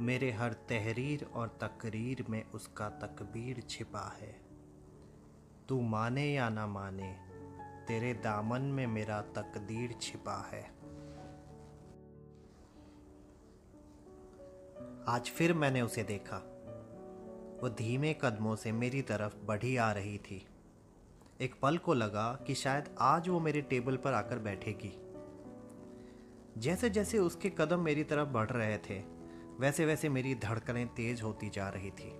मेरे हर तहरीर और तकरीर में उसका तकबीर छिपा है। तू माने या ना माने, तेरे दामन में मेरा तकदीर छिपा है। आज फिर मैंने उसे देखा। वो धीमे कदमों से मेरी तरफ़ बढ़ी आ रही थी। एक पल को लगा कि शायद आज वो मेरे टेबल पर आकर बैठेगी। जैसे जैसे उसके कदम मेरी तरफ़ बढ़ रहे थे वैसे वैसे मेरी धड़कनें तेज होती जा रही थी।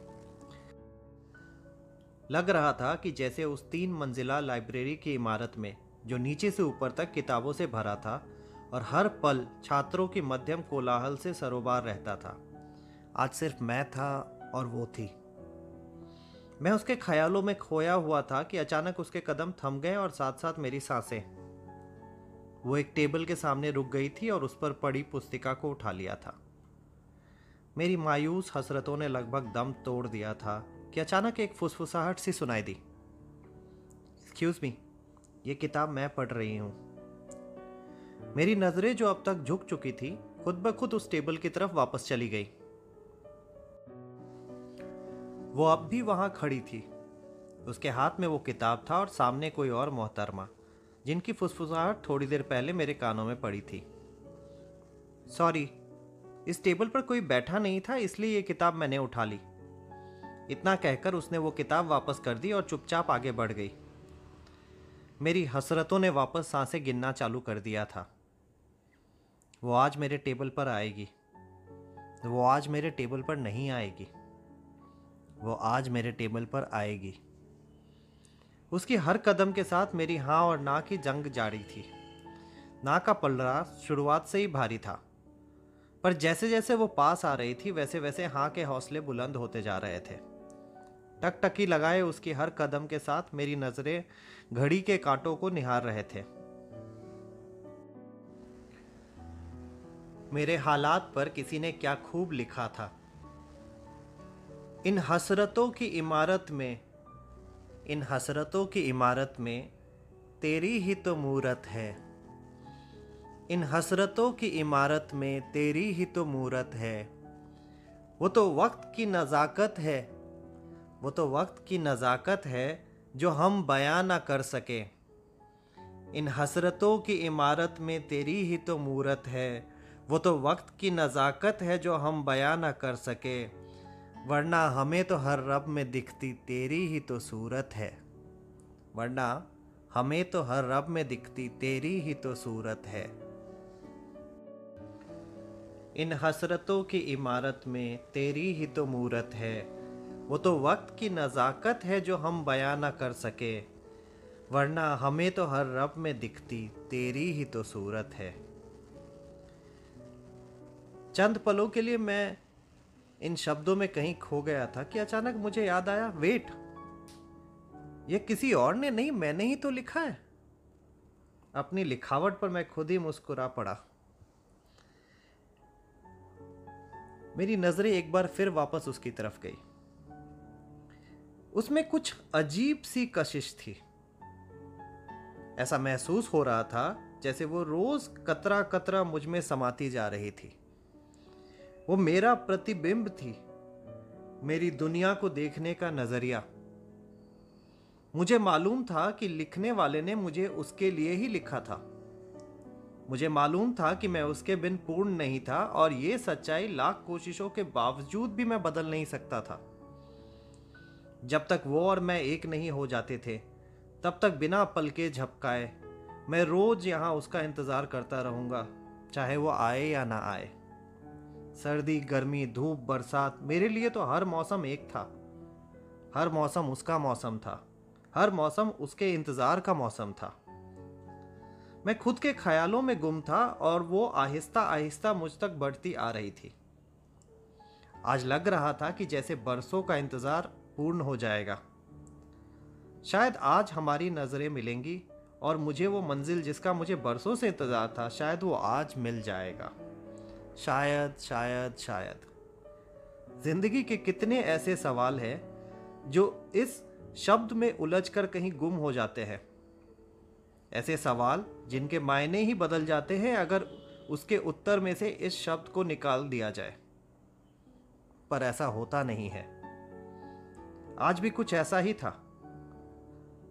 लग रहा था कि जैसे उस तीन मंजिला लाइब्रेरी की इमारत में, जो नीचे से ऊपर तक किताबों से भरा था, और हर पल छात्रों की मध्यम कोलाहल से सरोबार रहता था। आज सिर्फ़ मैं था और वो थी। मैं उसके ख्यालों में खोया हुआ था कि अचानक उसके कदम थम गए और साथ साथ मेरी साँसें। वो एक टेबल के सामने रुक गई थी और उस पर पड़ी पुस्तिका को उठा लिया था। मेरी मायूस हसरतों ने लगभग दम तोड़ दिया था कि अचानक एक फुसफुसाहट सी सुनाई दी। एक्सक्यूज मी ये किताब मैं पढ़ रही हूँ। मेरी नज़रें जो अब तक झुक चुकी थी, खुद ब खुद उस टेबल की तरफ़ वापस चली गई। वो अब भी वहाँ खड़ी थी। उसके हाथ में वो किताब था और सामने कोई और मोहतरमा, जिनकी फुसफुसाहट थोड़ी देर पहले मेरे कानों में पड़ी थी। सॉरी इस टेबल पर कोई बैठा नहीं था, इसलिए ये किताब मैंने उठा ली। इतना कहकर उसने वो किताब वापस कर दी और चुपचाप आगे बढ़ गई। मेरी हसरतों ने वापस साँसें गिनना चालू कर दिया था। वो आज मेरे टेबल पर आएगी। वो आज मेरे टेबल पर नहीं आएगी। वो आज मेरे टेबल पर आएगी। उसकी हर कदम के साथ मेरी हाँ और ना की जंग जारी थी। ना का पलड़ा शुरुआत से ही भारी था। पर जैसे जैसे वो पास आ रही थी वैसे वैसे हाँ के हौसले बुलंद होते जा रहे थे। टकटकी लगाए उसकी हर कदम के साथ मेरी नज़रें घड़ी के कांटों को निहार रहे थे। मेरे हालात पर किसी ने क्या खूब लिखा था। इन हसरतों की इमारत में, इन हसरतों की इमारत में तेरी ही तो मूरत है। इन हसरतों की इमारत में तेरी ही तो मूरत है। वो तो वक्त की नज़ाकत है। वो तो वक्त की नज़ाकत है जो हम बयां ना कर सके। इन हसरतों की इमारत में तेरी ही तो मूरत है। वो तो वक्त की नज़ाकत है जो हम बयां ना कर सके। वरना हमें तो हर रब में दिखती तेरी ही तो सूरत है। वरना हमें तो हर रब में दिखती तेरी ही तो सूरत है। इन हसरतों की इमारत में तेरी ही तो मूरत है। वो तो वक्त की नज़ाकत है जो हम बयां ना कर सके। वरना हमें तो हर रब में दिखती तेरी ही तो सूरत है। चंद पलों के लिए मैं इन शब्दों में कहीं खो गया था कि अचानक मुझे याद आया, वेट, ये किसी और ने नहीं, मैंने ही तो लिखा है। अपनी लिखावट पर मैं खुद ही मुस्कुरा पड़ा। मेरी नज़रें एक बार फिर वापस उसकी तरफ़ गई। उसमें कुछ अजीब सी कशिश थी। ऐसा महसूस हो रहा था जैसे वो रोज कतरा कतरा मुझमें समाती जा रही थी। वो मेरा प्रतिबिंब थी, मेरी दुनिया को देखने का नज़रिया। मुझे मालूम था कि लिखने वाले ने मुझे उसके लिए ही लिखा था। मुझे मालूम था कि मैं उसके बिन पूर्ण नहीं था और ये सच्चाई लाख कोशिशों के बावजूद भी मैं बदल नहीं सकता था। जब तक वो और मैं एक नहीं हो जाते थे, तब तक बिना पल के झपकाए, मैं रोज यहाँ उसका इंतज़ार करता रहूँगा, चाहे वो आए या ना आए। सर्दी, गर्मी, धूप, बरसात, मेरे लिए तो हर मौसम एक था। हर मौसम उसका मौसम था। हर मौसम उसके इंतज़ार का मौसम था। मैं खुद के ख्यालों में गुम था और वो आहिस्ता आहिस्ता मुझ तक बढ़ती आ रही थी। आज लग रहा था कि जैसे बरसों का इंतज़ार पूर्ण हो जाएगा। शायद आज हमारी नज़रें मिलेंगी और मुझे वो मंजिल जिसका मुझे बरसों से इंतज़ार था, शायद वो आज मिल जाएगा। शायद शायद शायद। ज़िंदगी के कितने ऐसे सवाल हैं जो इस शब्द में उलझकर कहीं गुम हो जाते हैं। ऐसे सवाल जिनके मायने ही बदल जाते हैं अगर उसके उत्तर में से इस शब्द को निकाल दिया जाए। पर ऐसा होता नहीं है। आज भी कुछ ऐसा ही था।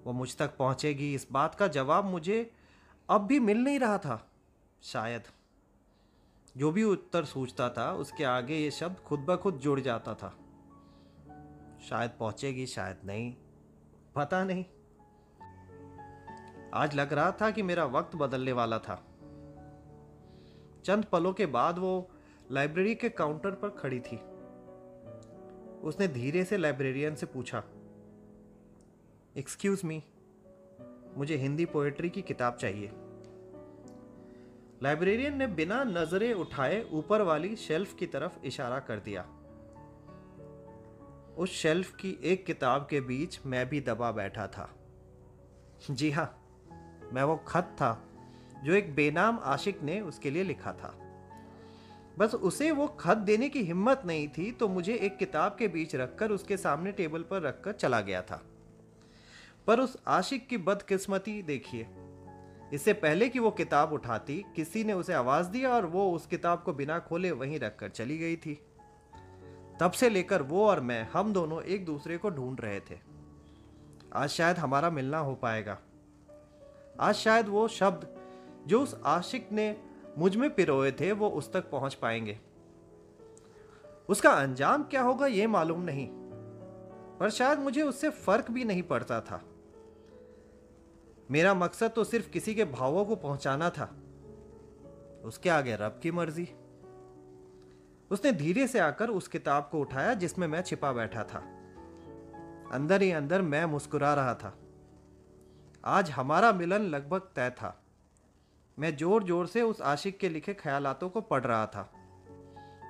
वो मुझ तक पहुंचेगी, इस बात का जवाब मुझे अब भी मिल नहीं रहा था, शायद। जो भी उत्तर सूझता था, उसके आगे ये शब्द खुद ब खुद जुड़ जाता था। शायद पहुंचेगी, शायद नहीं, पता नहीं। आज लग रहा था कि मेरा वक्त बदलने वाला था। चंद पलों के बाद वो लाइब्रेरी के काउंटर पर खड़ी थी। उसने धीरे से लाइब्रेरियन से पूछा एक्सक्यूज मी मुझे हिंदी पोएट्री की किताब चाहिए। लाइब्रेरियन ने बिना नज़रें उठाए ऊपर वाली शेल्फ की तरफ़ इशारा कर दिया। उस शेल्फ की एक किताब के बीच मैं भी दबा बैठा था। जी हाँ मैं वो खत था, जो एक बेनाम आशिक ने उसके लिए लिखा था। बस उसे वो खत देने की हिम्मत नहीं थी तो मुझे एक किताब के बीच रखकर उसके सामने टेबल पर रखकर चला गया था। पर उस आशिक की बदकिस्मती देखिए। इससे पहले कि वो किताब उठाती, किसी ने उसे आवाज़ दिया और वो उस किताब को बिना खोले वहीं रखकर चली गई थी। तब से लेकर वो और मैं, हम दोनों एक दूसरे को ढूंढ रहे थे। आज शायद हमारा मिलना हो पाएगा। आज शायद वो शब्द जो उस आशिक ने मुझमें पिरोए थे, वो उस तक पहुँच पाएँगे। उसका अंजाम क्या होगा, ये मालूम नहीं। पर शायद मुझे उससे फ़र्क भी नहीं पड़ता था। मेरा मकसद तो सिर्फ़ किसी के भावों को पहुंचाना था। उसके आगे रब की मर्ज़ी। उसने धीरे से आकर उस किताब को उठाया, जिसमें मैं छिपा बैठा था। अंदर ही अंदर मैं मुस्कुरा रहा था। आज हमारा मिलन लगभग तय था। मैं ज़ोर ज़ोर से उस आशिक के लिखे ख्यालातों को पढ़ रहा था।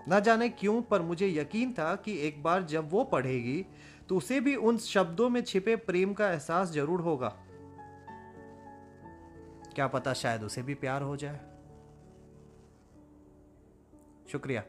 न जाने क्यों, पर मुझे यकीन था कि एक बार जब वो पढ़ेगी तो उसे भी उन शब्दों में छिपे प्रेम का एहसास ज़रूर होगा। क्या पता शायद उसे भी प्यार हो जाए। शुक्रिया।